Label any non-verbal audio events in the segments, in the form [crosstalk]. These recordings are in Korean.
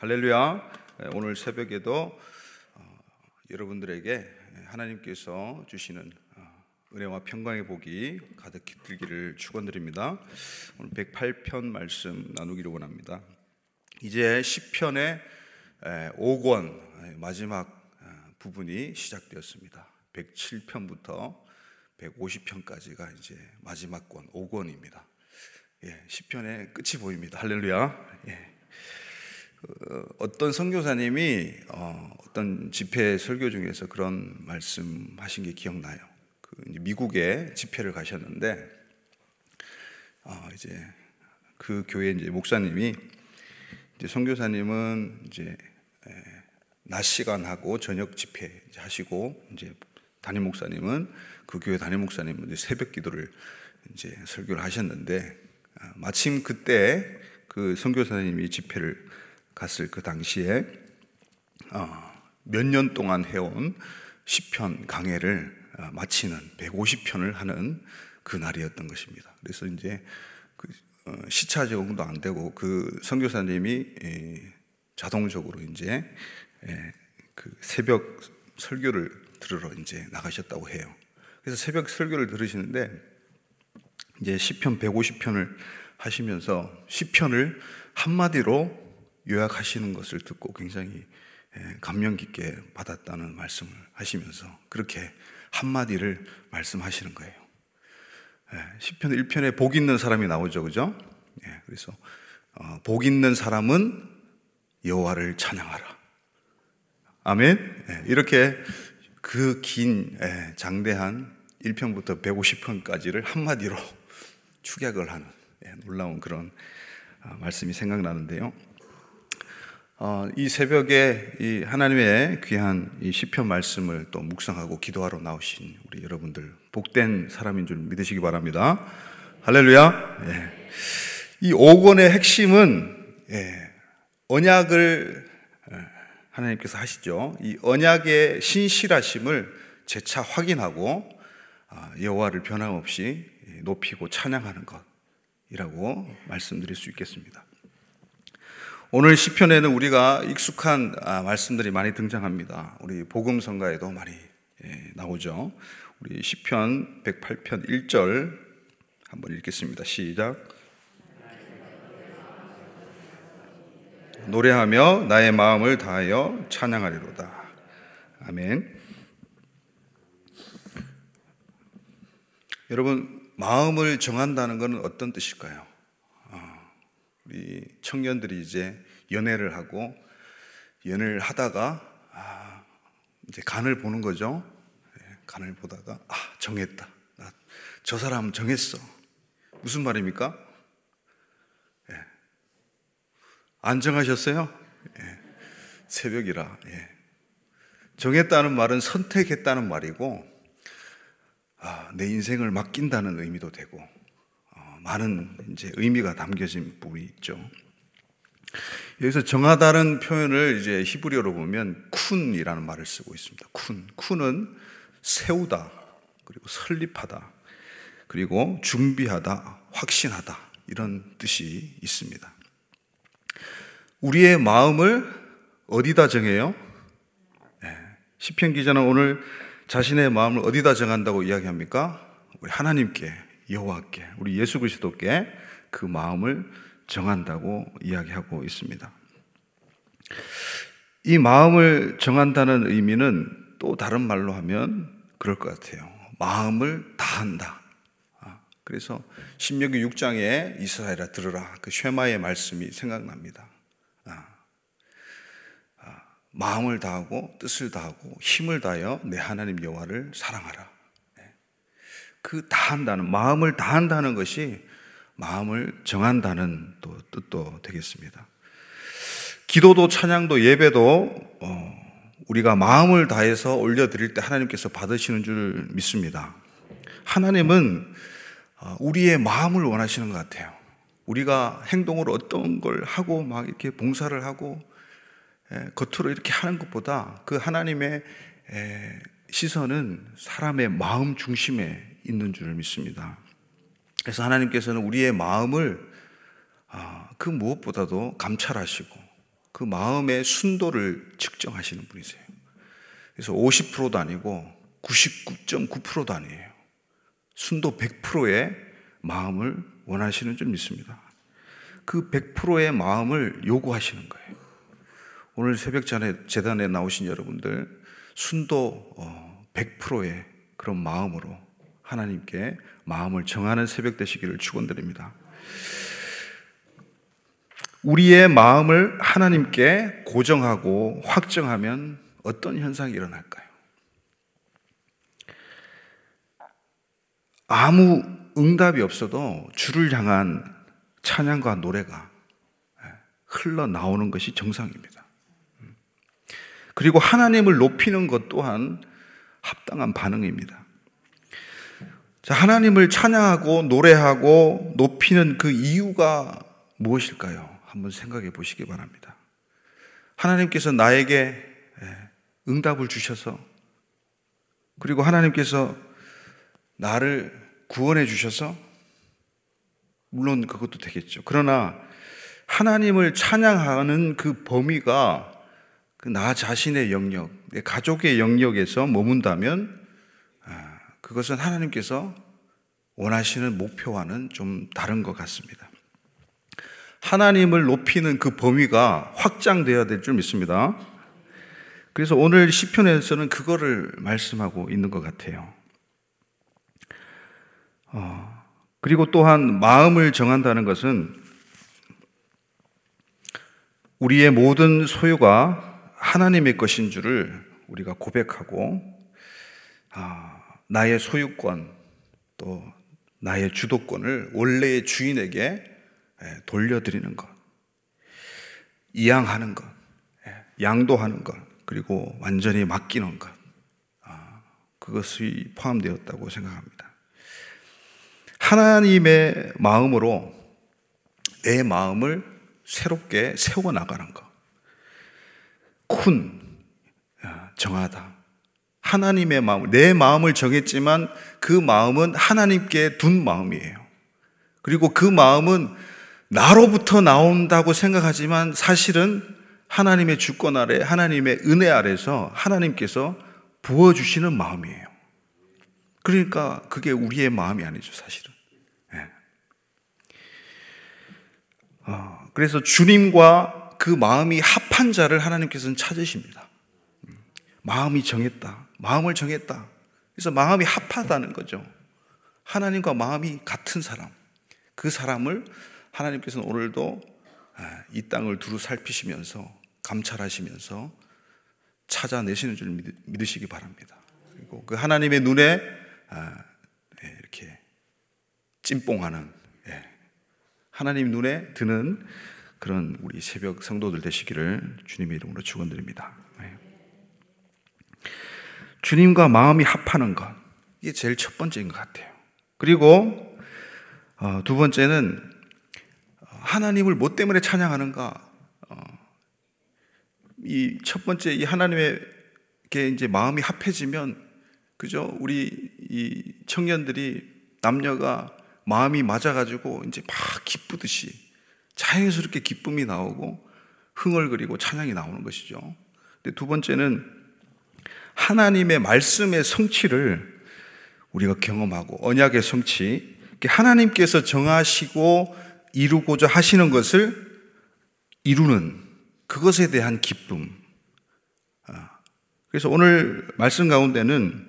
할렐루야. 예, 오늘 새벽에도 어, 여러분들에게 하나님께서 주시는 어, 은혜와 평강의 복이 가득히 들기를 축원드립니다. 오늘 108편 말씀 나누기를 원합니다. 이제 10편의 5권 마지막 어, 부분이 시작되었습니다. 107편부터 150편까지가 이제 마지막 권 5권입니다. 예, 10편의 끝이 보입니다. 할렐루야. 예. 그, 어떤 선교사님이 어, 떤 집회 설교 중에서 그런 말씀하신 게 기억나요. 그 미국에 집회를 가셨는데 어, 이제 그 교회 이제 목사님이 이제 선교사님은 이제 에, 낮 시간하고 저녁 집회 하시고 이제 담임 목사님은 그 교회 담임 목사님은 이제 새벽 기도를 이제 설교를 하셨는데 아, 마침 그때 그 선교사님이 집회를 갔을 그 당시에 어, 몇년 동안 해온 시편 강해를 어, 마치는 150편을 하는 그 날이었던 것입니다. 그래서 이제 그 어, 시차 적응도 안 되고 그 선교사님이 자동적으로 이제 그 새벽 설교를 들으러 이제 나가셨다고 해요. 그래서 새벽 설교를 들으시는데 이제 시편 150편을 하시면서 시편을 한마디로 요약하시는 것을 듣고 굉장히 예, 감명 깊게 받았다는 말씀을 하시면서 그렇게 한마디를 말씀하시는 거예요. 예, 시편 1편에 복 있는 사람이 나오죠. 그죠? 예, 그래서 어, 복 있는 사람은 여호와를 찬양하라. 아멘. 이렇게 그 긴 장대한 1편부터 150편까지를 한마디로 [laughs] 축약을 하는 놀라운 그런 어, 말씀이 생각나는데요. 어, 이 새벽에 이 하나님의 귀한 이 시편 말씀을 또 묵상하고 기도하러 나오신 우리 여러분들 복된 사람인 줄 믿으시기 바랍니다. 할렐루야. 예. 이 5권의 핵심은 예, 언약을 예, 하나님께서 하시죠. 이 언약의 신실하심을 재차 확인하고 아, 여호와를 변함없이 높이고 찬양하는 것이라고 말씀드릴 수 있겠습니다. 오늘 시편에는 우리가 익숙한 아, 말씀들이 많이 등장합니다. 우리 복음성가에도 많이 예, 나오죠. 우리 시편 108편 1절 한번 읽겠습니다. 시작. 노래하며 나의 마음을 다하여 찬양하리로다. 아멘. 여러분 마음을 정한다는 것은 어떤 뜻일까요? 청년들이 이제 연애를 하고 연애를 하다가 아, 이제 간을 보는 거죠. 예, 간을 보다가 아 정했다. 나 저 사람 정했어. 무슨 말입니까? 예. 안 정하셨어요? 예. 새벽이라. 예. 정했다는 말은 선택했다는 말이고 아, 내 인생을 맡긴다는 의미도 되고 많은 이제 의미가 담겨진 부분이 있죠. 여기서 정하다는 표현을 이제 히브리어로 보면 쿤이라는 말을 쓰고 있습니다. 쿤. 쿤은 세우다, 그리고 설립하다, 그리고 준비하다, 확신하다, 이런 뜻이 있습니다. 우리의 마음을 어디다 정해요? 네. 시편 기자는 오늘 자신의 마음을 어디다 정한다고 이야기합니까? 우리 하나님께 여호와께 우리 예수 그리스도께 그 마음을 정한다고 이야기하고 있습니다. 이 마음을 정한다는 의미는 또 다른 말로 하면 그럴 것 같아요. 마음을 다한다. 아, 그래서 신명기 6장에 이스라엘아 들으라 그 쉐마의 말씀이 생각납니다. 아, 아, 마음을 다하고 뜻을 다하고 힘을 다하여 내 하나님 여호와를 사랑하라. 그 다한다는 마음을 다한다는 것이 마음을 정한다는 또 뜻도 되겠습니다. 기도도 찬양도 예배도 어, 우리가 마음을 다해서 올려드릴 때 하나님께서 받으시는 줄 믿습니다. 하나님은 어, 우리의 마음을 원하시는 것 같아요. 우리가 행동으로 어떤 걸 하고 막 이렇게 봉사를 하고 에, 겉으로 이렇게 하는 것보다 그 하나님의 에, 시선은 사람의 마음 중심에 있는 줄 믿습니다. 그래서 하나님께서는 우리의 마음을 아, 그 무엇보다도 감찰하시고 그 마음의 순도를 측정하시는 분이세요. 그래서 50%도 아니고 99.9%도 아니에요. 순도 100%의 마음을 원하시는 줄 믿습니다. 그 100%의 마음을 요구하시는 거예요. 오늘 새벽 재단에 나오신 여러분들 순도 100%의 어, 그런 마음으로 하나님께 마음을 정하는 새벽 되시기를 축원드립니다. 우리의 마음을 하나님께 고정하고 확정하면 어떤 현상이 일어날까요? 아무 응답이 없어도 주를 향한 찬양과 노래가 흘러나오는 것이 정상입니다. 그리고 하나님을 높이는 것 또한 합당한 반응입니다. 자, 하나님을 찬양하고 노래하고 높이는 그 이유가 무엇일까요? 한번 생각해 보시기 바랍니다. 하나님께서 나에게 예, 응답을 주셔서 그리고 하나님께서 나를 구원해 주셔서 물론 그것도 되겠죠. 그러나 하나님을 찬양하는 그 범위가 그나 자신의 영역, 내 가족의 영역에서 머문다면 아, 그것은 하나님께서 원하시는 목표와는 좀 다른 것 같습니다. 하나님을 높이는 그 범위가 확장되어야 될 줄 믿습니다. 그래서 오늘 시편에서는 그거를 말씀하고 있는 것 같아요. 어, 그리고 또한 마음을 정한다는 것은 우리의 모든 소유가 하나님의 것인 줄을 우리가 고백하고 아, 나의 소유권 또 나의 주도권을 원래의 주인에게 예, 돌려드리는 것, 이양하는 것, 예, 양도하는 것, 그리고 완전히 맡기는 것, 아, 그것이 포함되었다고 생각합니다. 하나님의 마음으로 내 마음을 새롭게 세워 나가는 것. 쿤, 아, 정하다. 하나님의 마음, 내 마음을 정했지만 그 마음은 하나님께 둔 마음이에요. 그리고 그 마음은 나로부터 나온다고 생각하지만 사실은 하나님의 주권 아래, 하나님의 은혜 아래서 하나님께서 부어주시는 마음이에요. 그러니까 그게 우리의 마음이 아니죠, 사실은. 네. 어, 그래서 주님과 그 마음이 합한 자를 하나님께서는 찾으십니다. 마음이 정했다. 마음을 정했다. 그래서 마음이 합하다는 거죠. 하나님과 마음이 같은 사람. 그 사람을 하나님께서는 오늘도 아, 이 땅을 두루 살피시면서 감찰하시면서 찾아내시는 줄 믿으시기 바랍니다. 그리고 그 하나님의 눈에 아, 네, 이렇게 찐뽕하는 예, 하나님 눈에 드는 그런 우리 새벽 성도들 되시기를 주님의 이름으로 축원드립니다. 네. 주님과 마음이 합하는 것 이게 제일 첫 번째인 것 같아요. 그리고 어, 두 번째는 하나님을 뭐 때문에 찬양하는가? 어, 이첫 번째 이 하나님에게 이제 마음이 합해지면 그죠? 우리 이 청년들이 남녀가 마음이 맞아가지고 이제 막 기쁘듯이 자연스럽게 기쁨이 나오고 흥얼거리고 찬양이 나오는 것이죠. 근데 두 번째는 하나님의 말씀의 성취를 우리가 경험하고 언약의 성취, 하나님께서 정하시고 이루고자 하시는 것을 이루는 그것에 대한 기쁨. 아, 그래서 오늘 말씀 가운데는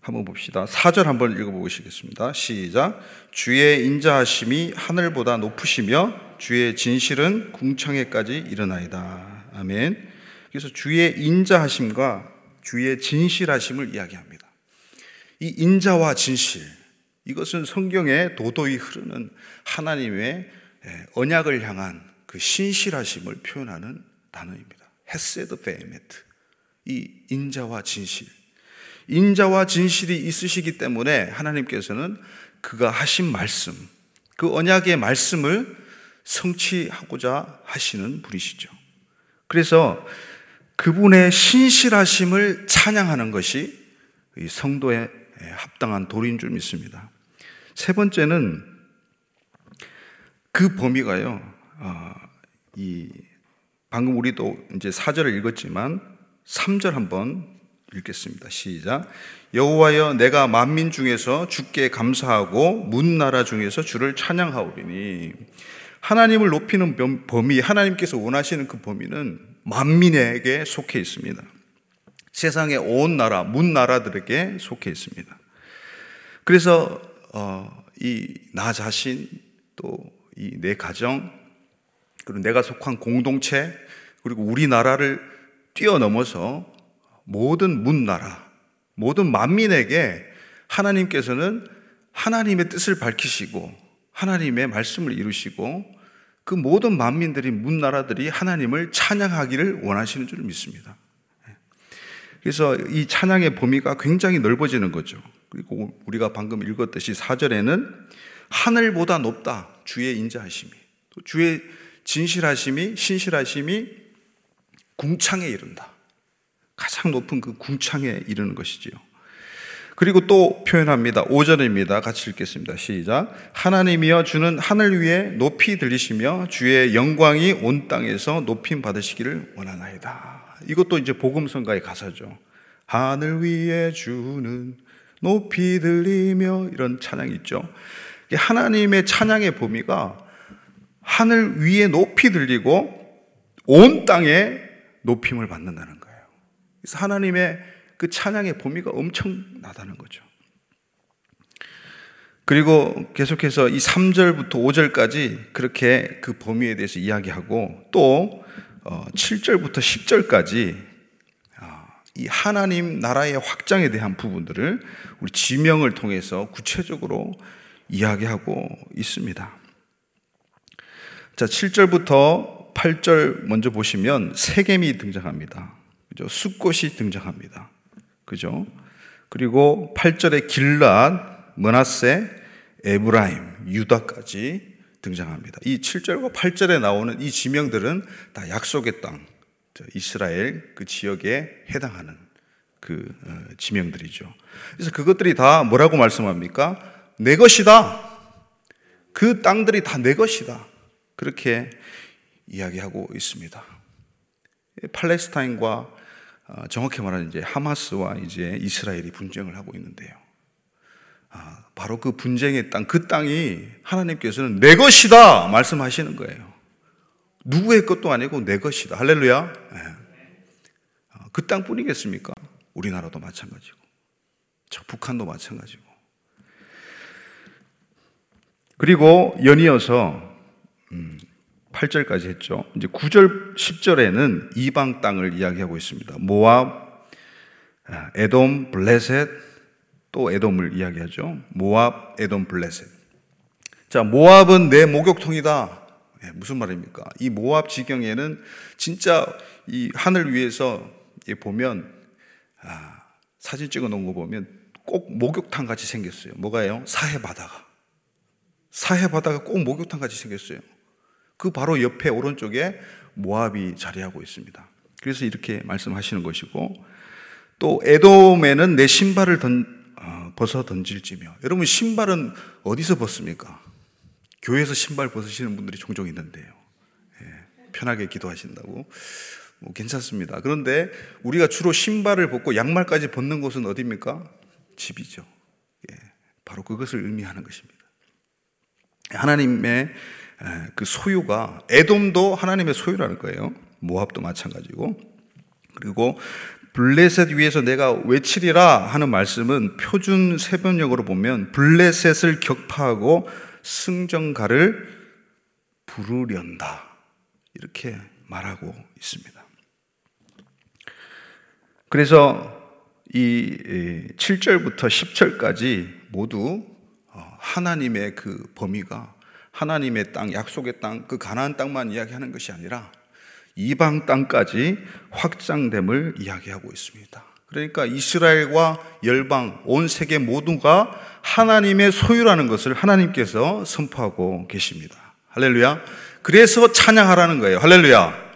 한번 봅시다. 4절 한번 읽어보시겠습니다. 시작. 주의 인자하심이 하늘보다 높으시며 주의 진실은 궁창에까지 일어나이다. 아멘. 그래서 주의 인자하심과 주의 진실하심을 이야기합니다. 이 인자와 진실, 이것은 성경에 도도히 흐르는 하나님의 예, 언약을 향한 그 신실하심을 표현하는 단어입니다. 헤세드 베메트. 이 인자와 진실. 인자와 진실이 있으시기 때문에 하나님께서는 그가 하신 말씀, 그 언약의 말씀을 성취하고자 하시는 분이시죠. 그래서 그분의 신실하심을 찬양하는 것이 성도의 합당한 도리인 줄 믿습니다. 세 번째는 그 범위가요, 어, 이 방금 우리도 이제 4절을 읽었지만 3절 한번 읽겠습니다. 시작. 여호와여 내가 만민 중에서 주께 감사하고 문 나라 중에서 주를 찬양하오리니 하나님을 높이는 범위 하나님께서 원하시는 그 범위는 만민에게 속해 있습니다. 세상의 온 나라 문 나라들에게 속해 있습니다. 그래서 어, 이나 자신 또 이 내 가정 그리고 내가 속한 공동체 그리고 우리나라를 뛰어넘어서 모든 문 나라 모든 만민에게 하나님께서는 하나님의 뜻을 밝히시고 하나님의 말씀을 이루시고 그 모든 만민들이 문 나라들이 하나님을 찬양하기를 원하시는 줄 믿습니다. 그래서 이 찬양의 범위가 굉장히 넓어지는 거죠. 그리고 우리가 방금 읽었듯이 4절에는 하늘보다 높다. 주의 인자하심이. 주의 진실하심이, 신실하심이 궁창에 이른다. 가장 높은 그 궁창에 이르는 것이지요. 그리고 또 표현합니다. 5절입니다. 같이 읽겠습니다. 시작. 하나님이여 주는 하늘 위에 높이 들리시며 주의 영광이 온 땅에서 높임 받으시기를 원하나이다. 이것도 이제 복음성가의 가사죠. 하늘 위에 주는 높이 들리며 이런 찬양이 있죠. 하나님의 찬양의 범위가 하늘 위에 높이 들리고 온 땅에 높임을 받는다는 거예요. 그래서 하나님의 그 찬양의 범위가 엄청나다는 거죠. 그리고 계속해서 이 3절부터 5절까지 그렇게 그 범위에 대해서 이야기하고 또 7절부터 어, 10절까지 이 하나님 나라의 확장에 대한 부분들을 우리 지명을 통해서 구체적으로 이야기하고 있습니다. 자, 7절부터 8절 먼저 보시면 세겜이 등장합니다. 그죠? 숫꽃이 등장합니다. 그죠? 그리고 8절에 길랏, 머나세, 에브라임, 유다까지 등장합니다. 이 7절과 8절에 나오는 이 지명들은 다 약속의 땅, 이스라엘 그 지역에 해당하는 그 어, 지명들이죠. 그래서 그것들이 다 뭐라고 말씀합니까? 내 것이다. 그 땅들이 다 내 것이다. 그렇게 이야기하고 있습니다. 팔레스타인과 어, 정확히 말하면 이제 하마스와 이제 이스라엘이 분쟁을 하고 있는데요. 아, 바로 그 분쟁의 땅, 그 땅이 하나님께서는 내 것이다 말씀하시는 거예요. 누구의 것도 아니고 내 것이다. 할렐루야. 네. 그 땅뿐이겠습니까? 우리나라도 마찬가지고, 저 북한도 마찬가지고. 그리고 연이어서 8절까지 음, 했죠. 이제 9절, 10절에는 이방 땅을 이야기하고 있습니다. 모압, 아, 에돔, 블레셋, 또 에돔을 이야기하죠. 모압, 에돔, 블레셋. 자, 모압은 내 목욕통이다. 네, 무슨 말입니까? 이 모압 지경에는 진짜 이 하늘 위에서 보면 아, 사진 찍어 놓은 거 보면 꼭 목욕탕 같이 생겼어요. 뭐가요? 사해 바다가. 사해 바다가 꼭 목욕탕 같이 생겼어요. 그 바로 옆에 오른쪽에 모압이 자리하고 있습니다. 그래서 이렇게 말씀하시는 것이고 또 에돔에는 내 신발을 던, 어, 벗어 던질지며 여러분 신발은 어디서 벗습니까? 교회에서 신발 벗으시는 분들이 종종 있는데요. 예, 편하게 기도하신다고. 뭐 괜찮습니다. 그런데 우리가 주로 신발을 벗고 양말까지 벗는 곳은 어디입니까? 집이죠. 예, 바로 그것을 의미하는 것입니다. 하나님의 그 소유가 에돔도 하나님의 소유라는 거예요. 모압도 마찬가지고. 그리고 블레셋 위에서 내가 외치리라 하는 말씀은 표준 세번역으로 보면 블레셋을 격파하고 승정가를 부르련다. 이렇게 말하고 있습니다. 그래서 이 7절부터 10절까지 모두 어, 하나님의 그 범위가 하나님의 땅, 약속의 땅, 그 가나안 땅만 이야기하는 것이 아니라 이방 땅까지 확장됨을 이야기하고 있습니다. 그러니까 이스라엘과 열방, 온 세계 모두가 하나님의 소유라는 것을 하나님께서 선포하고 계십니다. 할렐루야. 그래서 찬양하라는 거예요. 할렐루야.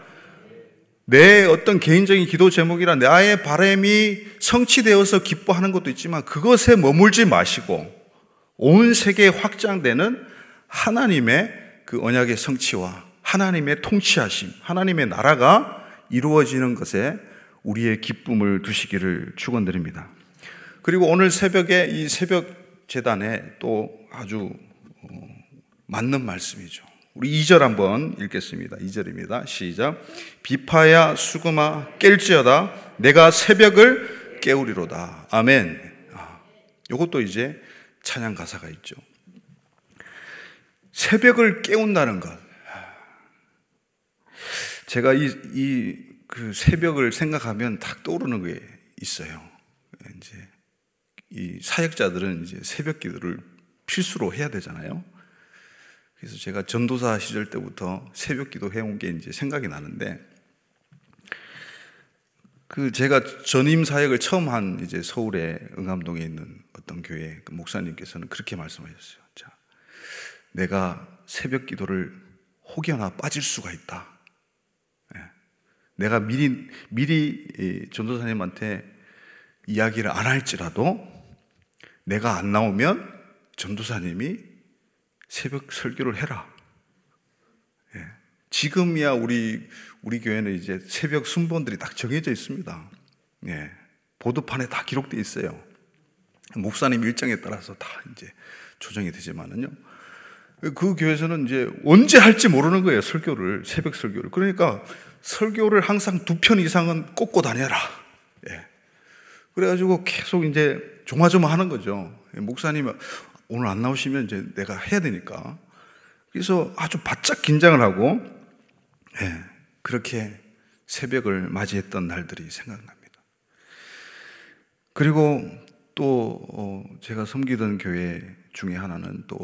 내 어떤 개인적인 기도 제목이나 나의 바램이 성취되어서 기뻐하는 것도 있지만 그것에 머물지 마시고 온 세계에 확장되는 하나님의 그 언약의 성취와 하나님의 통치하심, 하나님의 나라가 이루어지는 것에 우리의 기쁨을 두시기를 축원드립니다. 그리고 오늘 새벽에 이 새벽 재단에 또 아주 어, 맞는 말씀이죠. 우리 2절 한번 읽겠습니다. 2절입니다. 시작. 비파야 수금아 깰지어다 내가 새벽을 깨우리로다. 아멘. 아, 요것도 이제 찬양 가사가 있죠. 새벽을 깨운다는 것. 제가 이, 이 그 새벽을 생각하면 딱 떠오르는 게 있어요. 이제 이 사역자들은 이제 새벽 기도를 필수로 해야 되잖아요. 그래서 제가 전도사 시절 때부터 새벽 기도 해온 게 이제 생각이 나는데 그 제가 전임 사역을 처음 한 이제 서울의 응암동에 있는 어떤 교회 그 목사님께서는 그렇게 말씀하셨어요. 자, 내가 새벽 기도를 혹여나 빠질 수가 있다. 예. 내가 미리 미리 전도사님한테 이야기를 안 할지라도 내가 안 나오면 전도사님이 새벽 설교를 해라. 예. 지금이야 우리 우리 교회는 이제 새벽 순번들이 딱 정해져 있습니다. 예. 보도판에 다 기록되어 있어요. 목사님 일정에 따라서 다 이제 조정이 되지만은요. 그 교회에서는 이제 언제 할지 모르는 거예요, 설교를, 새벽 설교를. 그러니까 설교를 항상 두 편 이상은 꽂고 다녀라. 예. 그래가지고 계속 이제 조마조마 하는 거죠. 예, 목사님, 오늘 안 나오시면 이제 내가 해야 되니까. 그래서 아주 바짝 긴장을 하고, 예, 그렇게 새벽을 맞이했던 날들이 생각납니다. 그리고 또 어, 제가 섬기던 교회 중에 하나는 또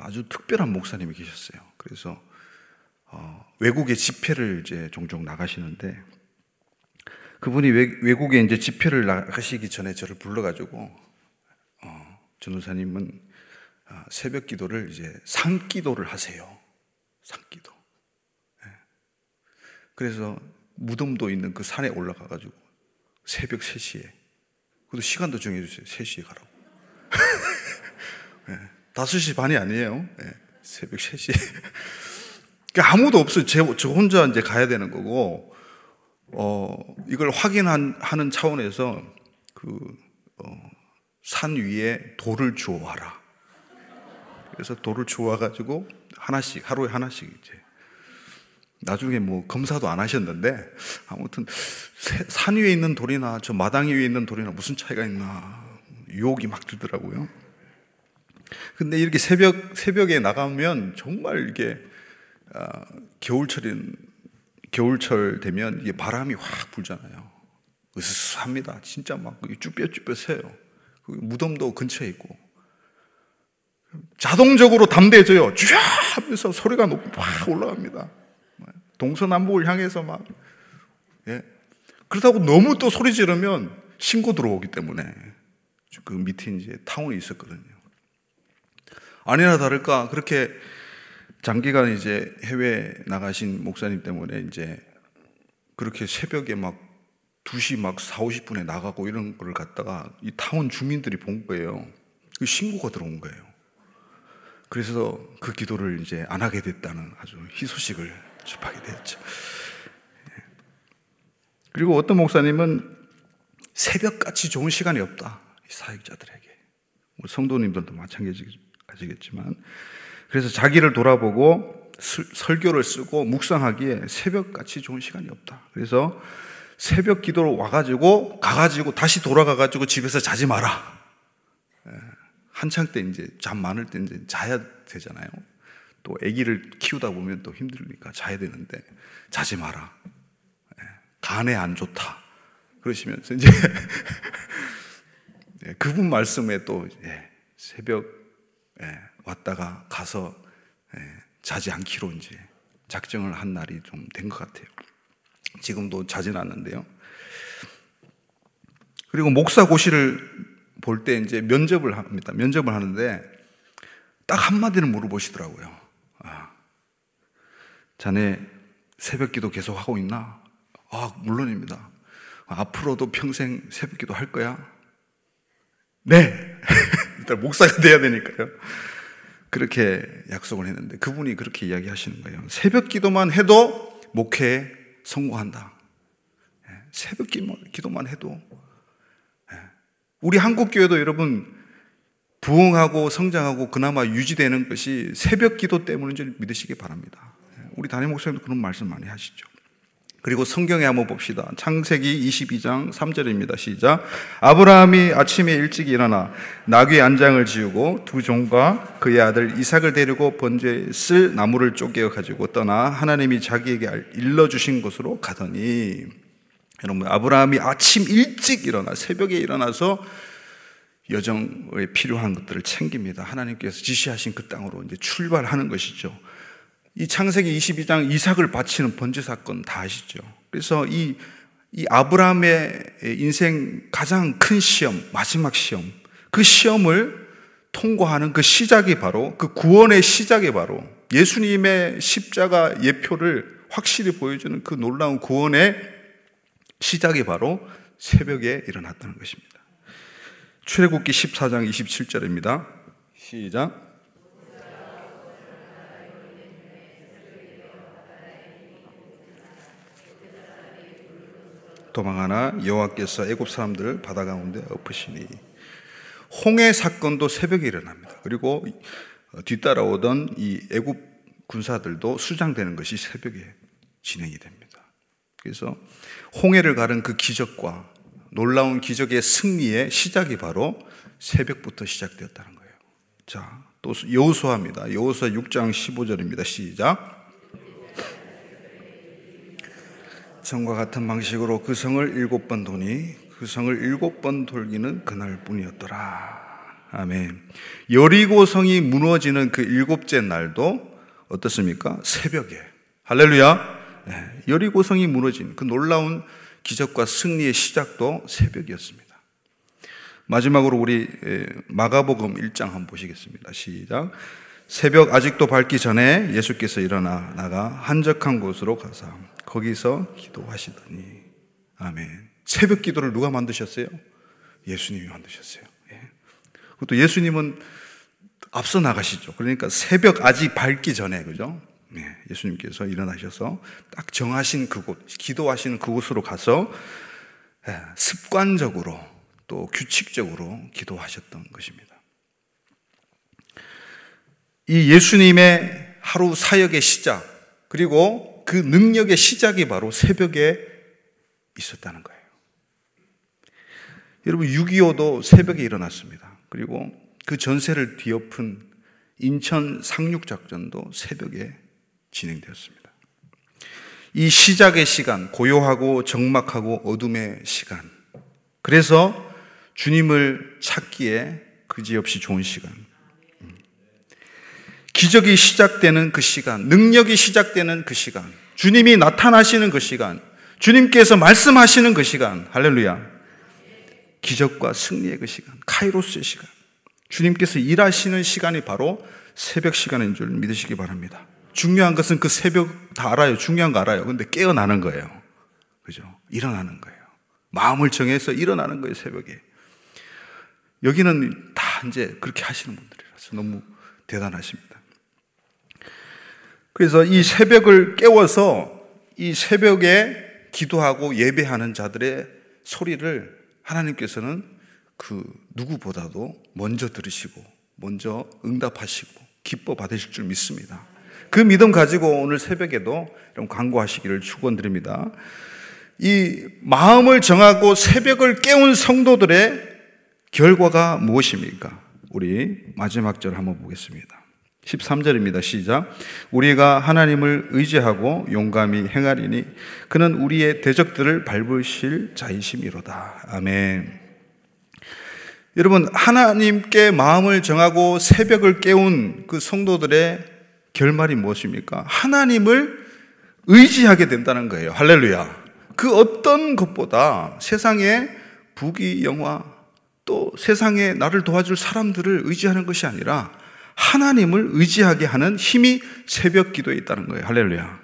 아주 특별한 목사님이 계셨어요. 그래서 어, 외국에 집회를 이제 종종 나가시는데 그분이 외, 국에 이제 집회를 나가시기 전에 저를 불러가지고 어, 전도사님은 어, 새벽 기도를 이제 상기도를 하세요. 상기도. 네. 그래서 무덤도 있는 그 산에 올라가가지고 새벽 3시에 그래도 시간도 정해주세요. 3시에 가라고. 네. [laughs] 5시 반이 아니에요. 네. 새벽 3시에. 그러니까 아무도 없어요. 제, 저 혼자 이제 가야 되는 거고, 어, 이걸 확인하는 차원에서 그, 어, 산 위에 돌을 주워와라. 그래서 돌을 주워가지고 하나씩, 하루에 하나씩 이제. 나중에 뭐 검사도 안 하셨는데, 아무튼 산 위에 있는 돌이나 저 마당 위에 있는 돌이나 무슨 차이가 있나. 유혹이 막 들더라고요. 근데 이렇게 새벽, 새벽에 나가면 정말 이게, 아, 겨울철인, 겨울철 되면 이게 바람이 확 불잖아요. 으스스합니다. 진짜 막 쭈뼛쭈뼛 새요. 그 무덤도 근처에 있고. 자동적으로 담대해져요. 쫙 하면서 소리가 높고 확 올라갑니다. 동서남북을 향해서 막, 예. 그렇다고 너무 또 소리 지르면 신고 들어오기 때문에 그 밑에 이제 타운이 있었거든요. 아니나 다를까 그렇게 장기간 이제 해외 나가신 목사님 때문에 이제 그렇게 새벽에 막 2시 막 4, 50분에 나가고 이런 걸 갖다가 이 타운 주민들이 본 거예요. 그 신고가 들어온 거예요. 그래서 그 기도를 이제 안 하게 됐다는 아주 희소식을 접하게 되었죠. 예. 그리고 어떤 목사님은 새벽같이 좋은 시간이 없다. 사역자들에게. 성도님들도 마찬가지겠 지만. 그래서 자기를 돌아보고 설교를 쓰고 묵상하기에 새벽같이 좋은 시간이 없다. 그래서 새벽 기도로 와가지고 가가지고 다시 돌아가가지고 집에서 자지 마라. 예. 한창 때 이제 잠 많을 때 이제 자야 되잖아요. 또 아기를 키우다 보면 또 힘들으니까 자야 되는데 자지 마라. 예. 간에 안 좋다. 그러시면서 이제 [laughs] 예, 그분 말씀에 또 새벽 왔다가 가서 자지 않기로 이제 작정을 한 날이 좀 된 것 같아요. 지금도 자진 않는데요. 그리고 목사 고시를 볼 때 이제 면접을 합니다. 면접을 하는데 딱 한마디를 물어보시더라고요. 아, 자네 새벽 기도 계속 하고 있나? 아, 물론입니다. 앞으로도 평생 새벽 기도 할 거야? 네! [laughs] 일단 목사가 돼야 되니까요. 그렇게 약속을 했는데 그분이 그렇게 이야기하시는 거예요. 새벽 기도만 해도 목회에 성공한다. 예, 새벽 기도만 해도 예. 우리 한국 교회도 여러분 부흥하고 성장하고 그나마 유지되는 것이 새벽 기도 때문인 줄 믿으시기 바랍니다. 예, 우리 담임 목사님도 그런 말씀 많이 하시죠. 그리고 성경에 한번 봅시다. 창세기 22장 3절입니다. 시작. 아브라함이 아침에 일찍 일어나 나귀 안장을 지우고 두 종과 그의 아들 이삭을 데리고 번제에 쓸 나무를 쪼개어 가지고 떠나 하나님이 자기에게 일러 주신 곳으로 가더니 여러분 아브라함이 아침 일찍 일어나 새벽에 일어나서 여정에 필요한 것들을 챙깁니다. 하나님께서 지시하신 그 땅으로 이제 출발하는 것이죠. 이 창세기 22장 이삭을 바치는 번제 사건 다 아시죠? 그래서 이, 이 아브라함의 인생 가장 큰 시험, 마지막 시험, 그 시험을 통과하는 그 시작이 바로 그 구원의 시작이 바로 예수님의 십자가 예표를 확실히 보여주는 그 놀라운 구원의 시작이 바로 새벽에 일어났다는 것입니다. 출애굽기 14장 27절입니다. 시작. 도망하나 여호와께서 애굽 사람들을 바다 가운데 엎으시니 홍해 사건도 새벽에 일어납니다. 그리고 뒤따라오던 이 애굽 군사들도 수장되는 것이 새벽에 진행이 됩니다. 그래서 홍해를 가른 그 기적과 놀라운 기적의 승리의 시작이 바로 새벽부터 시작되었다는 거예요. 자, 또 여호수아입니다. 여호수아 6장 15절입니다. 시작. 전과 같은 방식으로 그 성을 일곱 번 도니 그 성을 일곱 번 돌기는 그날뿐이었더라. 아멘. 여리고 성이 무너지는 그 일곱째 날도 어떻습니까? 새벽에. 할렐루야. 네. 여리고 성이 무너진 그 놀라운 기적과 승리의 시작도 새벽이었습니다. 마지막으로 우리 마가복음 1장 한번 보시겠습니다. 시작. 새벽 아직도 밝기 전에 예수께서 일어나 나가 한적한 곳으로 가서 거기서 기도하시더니 아멘. 새벽 기도를 누가 만드셨어요? 예수님이 만드셨어요. 예. 그것도 예수님은 앞서 나가시죠. 그러니까 새벽 아직 밝기 전에 그죠? 네, 예수님께서 일어나셔서 딱 정하신 그곳, 기도하시는 그곳으로 가서 예, 습관적으로 또 규칙적으로 기도하셨던 것입니다. 이 예수님의 하루 사역의 시작, 그리고 그 능력의 시작이 바로 새벽에 있었다는 거예요. 여러분, 6.25도 새벽에 일어났습니다. 그리고 그 전세를 뒤엎은 인천 상륙작전도 새벽에 진행되었습니다. 이 시작의 시간, 고요하고 적막하고 어둠의 시간. 그래서 주님을 찾기에 그지없이 좋은 시간. 기적이 시작되는 그 시간, 능력이 시작되는 그 시간, 주님이 나타나시는 그 시간, 주님께서 말씀하시는 그 시간, 할렐루야. 기적과 승리의 그 시간, 카이로스의 시간. 주님께서 일하시는 시간이 바로 새벽 시간인 줄 믿으시기 바랍니다. 중요한 것은 그 새벽 다 알아요. 중요한 거 알아요. 근데 깨어나는 거예요. 그죠? 일어나는 거예요. 마음을 정해서 일어나는 거예요, 새벽에. 여기는 다 이제 그렇게 하시는 분들이라서 너무 대단하십니다. 그래서 이 새벽을 깨워서 이 새벽에 기도하고 예배하는 자들의 소리를 하나님께서는 그 누구보다도 먼저 들으시고 먼저 응답하시고 기뻐 받으실 줄 믿습니다. 그 믿음 가지고 오늘 새벽에도 좀 광고하시기를 축원드립니다. 이 마음을 정하고 새벽을 깨운 성도들의 결과가 무엇입니까? 우리 마지막 절 한번 보겠습니다. 13절입니다. 시작. 우리가 하나님을 의지하고 용감히 행하리니 그는 우리의 대적들을 밟으실 자이심이로다. 아멘. 여러분, 하나님께 마음을 정하고 새벽을 깨운 그 성도들의 결말이 무엇입니까? 하나님을 의지하게 된다는 거예요. 할렐루야. 그 어떤 것보다 세상에 부귀 영화 또 세상에 나를 도와줄 사람들을 의지하는 것이 아니라 하나님을 의지하게 하는 힘이 새벽 기도에 있다는 거예요. 할렐루야.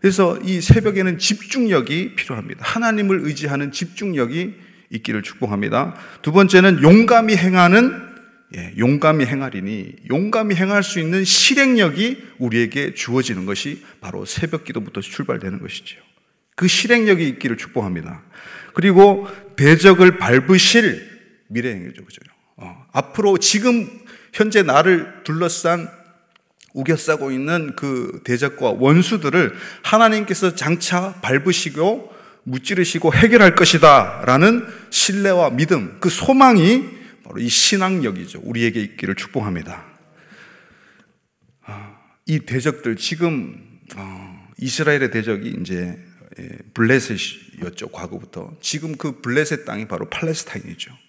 그래서 이 새벽에는 집중력이 필요합니다. 하나님을 의지하는 집중력이 있기를 축복합니다. 두 번째는 용감히 행하는 예, 용감히 행하리니 용감히 행할 수 있는 실행력이 우리에게 주어지는 것이 바로 새벽 기도부터 출발되는 것이죠. 그 실행력이 있기를 축복합니다. 그리고 대적을 밟으실 미래행위죠. 그죠? 어, 앞으로 지금 현재 나를 둘러싼 우겨싸고 있는 그 대적과 원수들을 하나님께서 장차 밟으시고 무찌르시고 해결할 것이다 라는 신뢰와 믿음, 그 소망이 바로 이 신앙력이죠. 우리에게 있기를 축복합니다. 아, 이 대적들 지금 어, 이스라엘의 대적이 이제 예, 블레셋이었죠 과거부터 지금 그 블레셋 땅이 바로 팔레스타인이죠.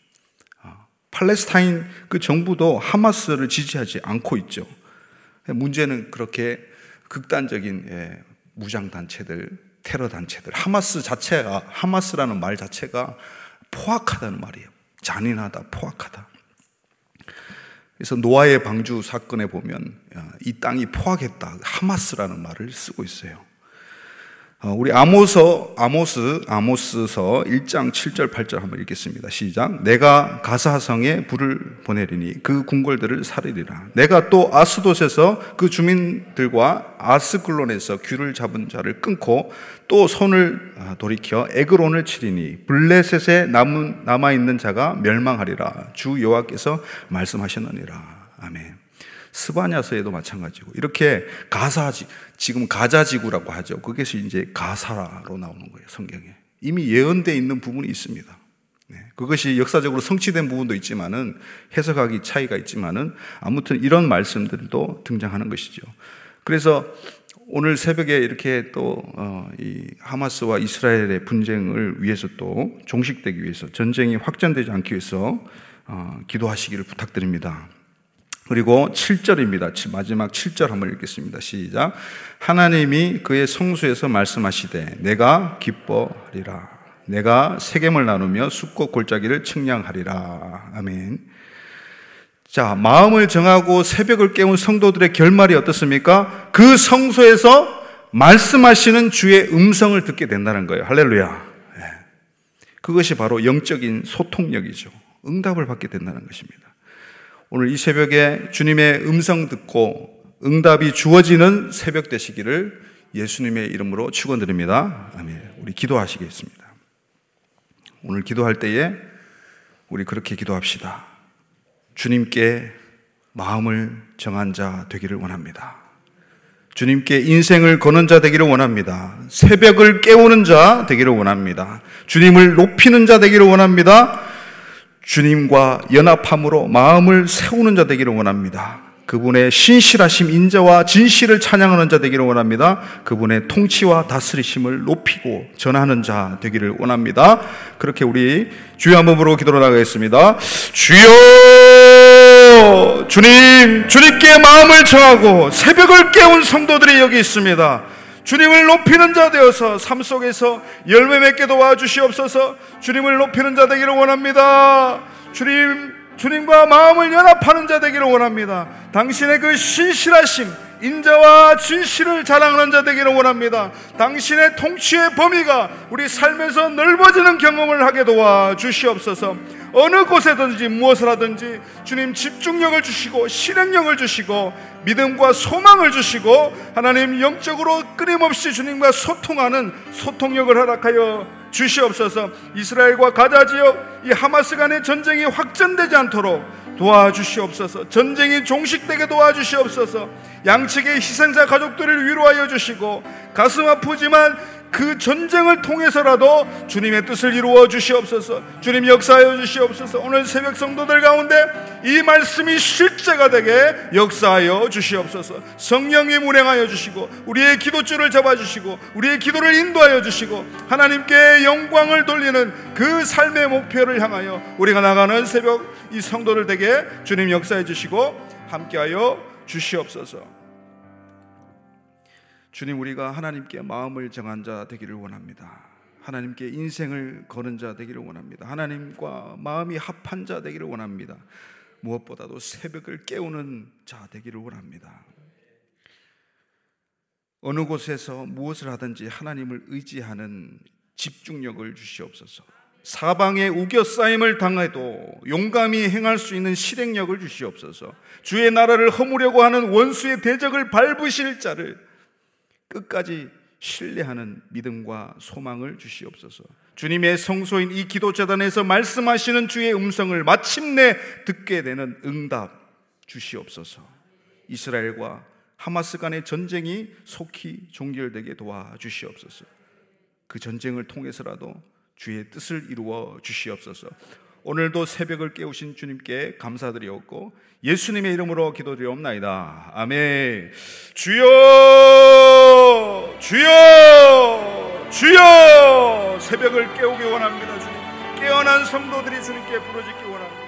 아, 팔레스타인 그 정부도 하마스를 지지하지 않고 있죠. 문제는 그렇게 극단적인 예, 무장 단체들, 테러 단체들, 하마스 자체가 하마스라는 말 자체가 포악하다는 말이에요. 잔인하다, 포악하다. 그래서 노아의 방주 사건에 보면 이 땅이 포악했다, 하마스라는 말을 쓰고 있어요. 어, 우리 아모서 아모스 아모스서 1장 7절 8절 한번 읽겠습니다. 시작. 내가 가사성에 불을 보내리니 그 궁궐들을 살리리라. 내가 또 아스돗에서 그 주민들과 아스클론에서 귀를 잡은 자를 끊고 또 손을 아, 돌이켜 에그론을 치리니 블레셋에 남은 남아 있는 자가 멸망하리라. 주 여호와께서 말씀하셨느니라. 아멘. 스바냐서에도 마찬가지고 이렇게 가사 지 지금 가자지구라고 하죠. 그것이 이제 가사로 나오는 거예요. 성경에 이미 예언되어 있는 부분이 있습니다. 네. 그것이 역사적으로 성취된 부분도 있지만은 해석하기 차이가 있지만은 아무튼 이런 말씀들도 등장하는 것이죠. 그래서 오늘 새벽에 이렇게 또이 어, 하마스와 이스라엘의 분쟁을 위해서 또 종식되기 위해서 전쟁이 확전되지 않기 위해서 어, 기도하시기를 부탁드립니다. 그리고 7절입니다. 마지막 7절 한번 읽겠습니다. 시작. 하나님이 그의 성수에서 말씀하시되 내가 기뻐하리라. 내가 세겜을 나누며 숲과 골짜기를 측량하리라. 아멘. 자, 마음을 정하고 새벽을 깨운 성도들의 결말이 어떻습니까? 그 성소에서 말씀하시는 주의 음성을 듣게 된다는 거예요. 할렐루야. 예. 그것이 바로 영적인 소통력이죠. 응답을 받게 된다는 것입니다. 오늘 이 새벽에 주님의 음성 듣고 응답이 주어지는 새벽 되시기를 예수님의 이름으로 축원드립니다. 아멘. 우리 기도하시겠습니다. 오늘 기도할 때에 우리 그렇게 기도합시다. 주님께 마음을 정한 자 되기를 원합니다. 주님께 인생을 거는 자 되기를 원합니다. 새벽을 깨우는 자 되기를 원합니다. 주님을 높이는 자 되기를 원합니다. 주님과 연합함으로 마음을 세우는 자 되기를 원합니다. 그분의 신실하심, 인자와 진실을 찬양하는 자 되기를 원합니다. 그분의 통치와 다스리심을 높이고 전하는 자 되기를 원합니다. 그렇게 우리 주여 한 번으로 기도로 나가겠습니다. 주여! 주님, 주님께 마음을 정하고 새벽을 깨운 성도들이 여기 있습니다. 주님을 높이는 자 되어서 삶 속에서 열매 맺게 도와주시옵소서 주님을 높이는 자 되기를 원합니다. 주님, 주님과 마음을 연합하는 자 되기를 원합니다. 당신의 그 신실하심, 인자와 진실을 자랑하는 자 되기를 원합니다. 당신의 통치의 범위가 우리 삶에서 넓어지는 경험을 하게 도와 주시옵소서. 어느 곳에든지 무엇을 하든지 주님 집중력을 주시고 실행력을 주시고 믿음과 소망을 주시고 하나님 영적으로 끊임없이 주님과 소통하는 소통력을 허락하여 주시옵소서 이스라엘과 가자 지역 이 하마스 간의 전쟁이 확전되지 않도록 도와주시옵소서. 전쟁이 종식되게 도와주시옵소서. 양측의 희생자 가족들을 위로하여 주시고 가슴 아프지만 그 전쟁을 통해서라도 주님의 뜻을 이루어 주시옵소서. 주님 역사하여 주시옵소서. 오늘 새벽 성도들 가운데 이 말씀이 실제가 되게 역사하여 주시옵소서. 성령이 운행하여 주시고 우리의 기도줄을 잡아 주시고 우리의 기도를 인도하여 주시고 하나님께 영광을 돌리는 그 삶의 목표를 향하여 우리가 나가는 새벽 이 성도들 되게 주님 역사해 주시고 함께하여 주시옵소서. 주님 우리가 하나님께 마음을 정한 자 되기를 원합니다. 하나님께 인생을 거는 자 되기를 원합니다. 하나님과 마음이 합한 자 되기를 원합니다. 무엇보다도 새벽을 깨우는 자 되기를 원합니다. 어느 곳에서 무엇을 하든지 하나님을 의지하는 집중력을 주시옵소서. 사방에 우겨 싸임을 당해도 용감히 행할 수 있는 실행력을 주시옵소서. 주의 나라를 허무려고 하는 원수의 대적을 밟으실 자를 끝까지 신뢰하는 믿음과 소망을 주시옵소서. 주님의 성소인 이 기도재단에서 말씀하시는 주의 음성을 마침내 듣게 되는 응답 주시옵소서. 이스라엘과 하마스 간의 전쟁이 속히 종결되게 도와주시옵소서. 그 전쟁을 통해서라도 주의 뜻을 이루어 주시옵소서. 오늘도 새벽을 깨우신 주님께 감사드리옵고 예수님의 이름으로 기도드리옵나이다. 아멘. 주여, 주여, 주여! 새벽을 깨우기 원합니다. 주님. 깨어난 성도들이 주님께 부르짖기 원합니다.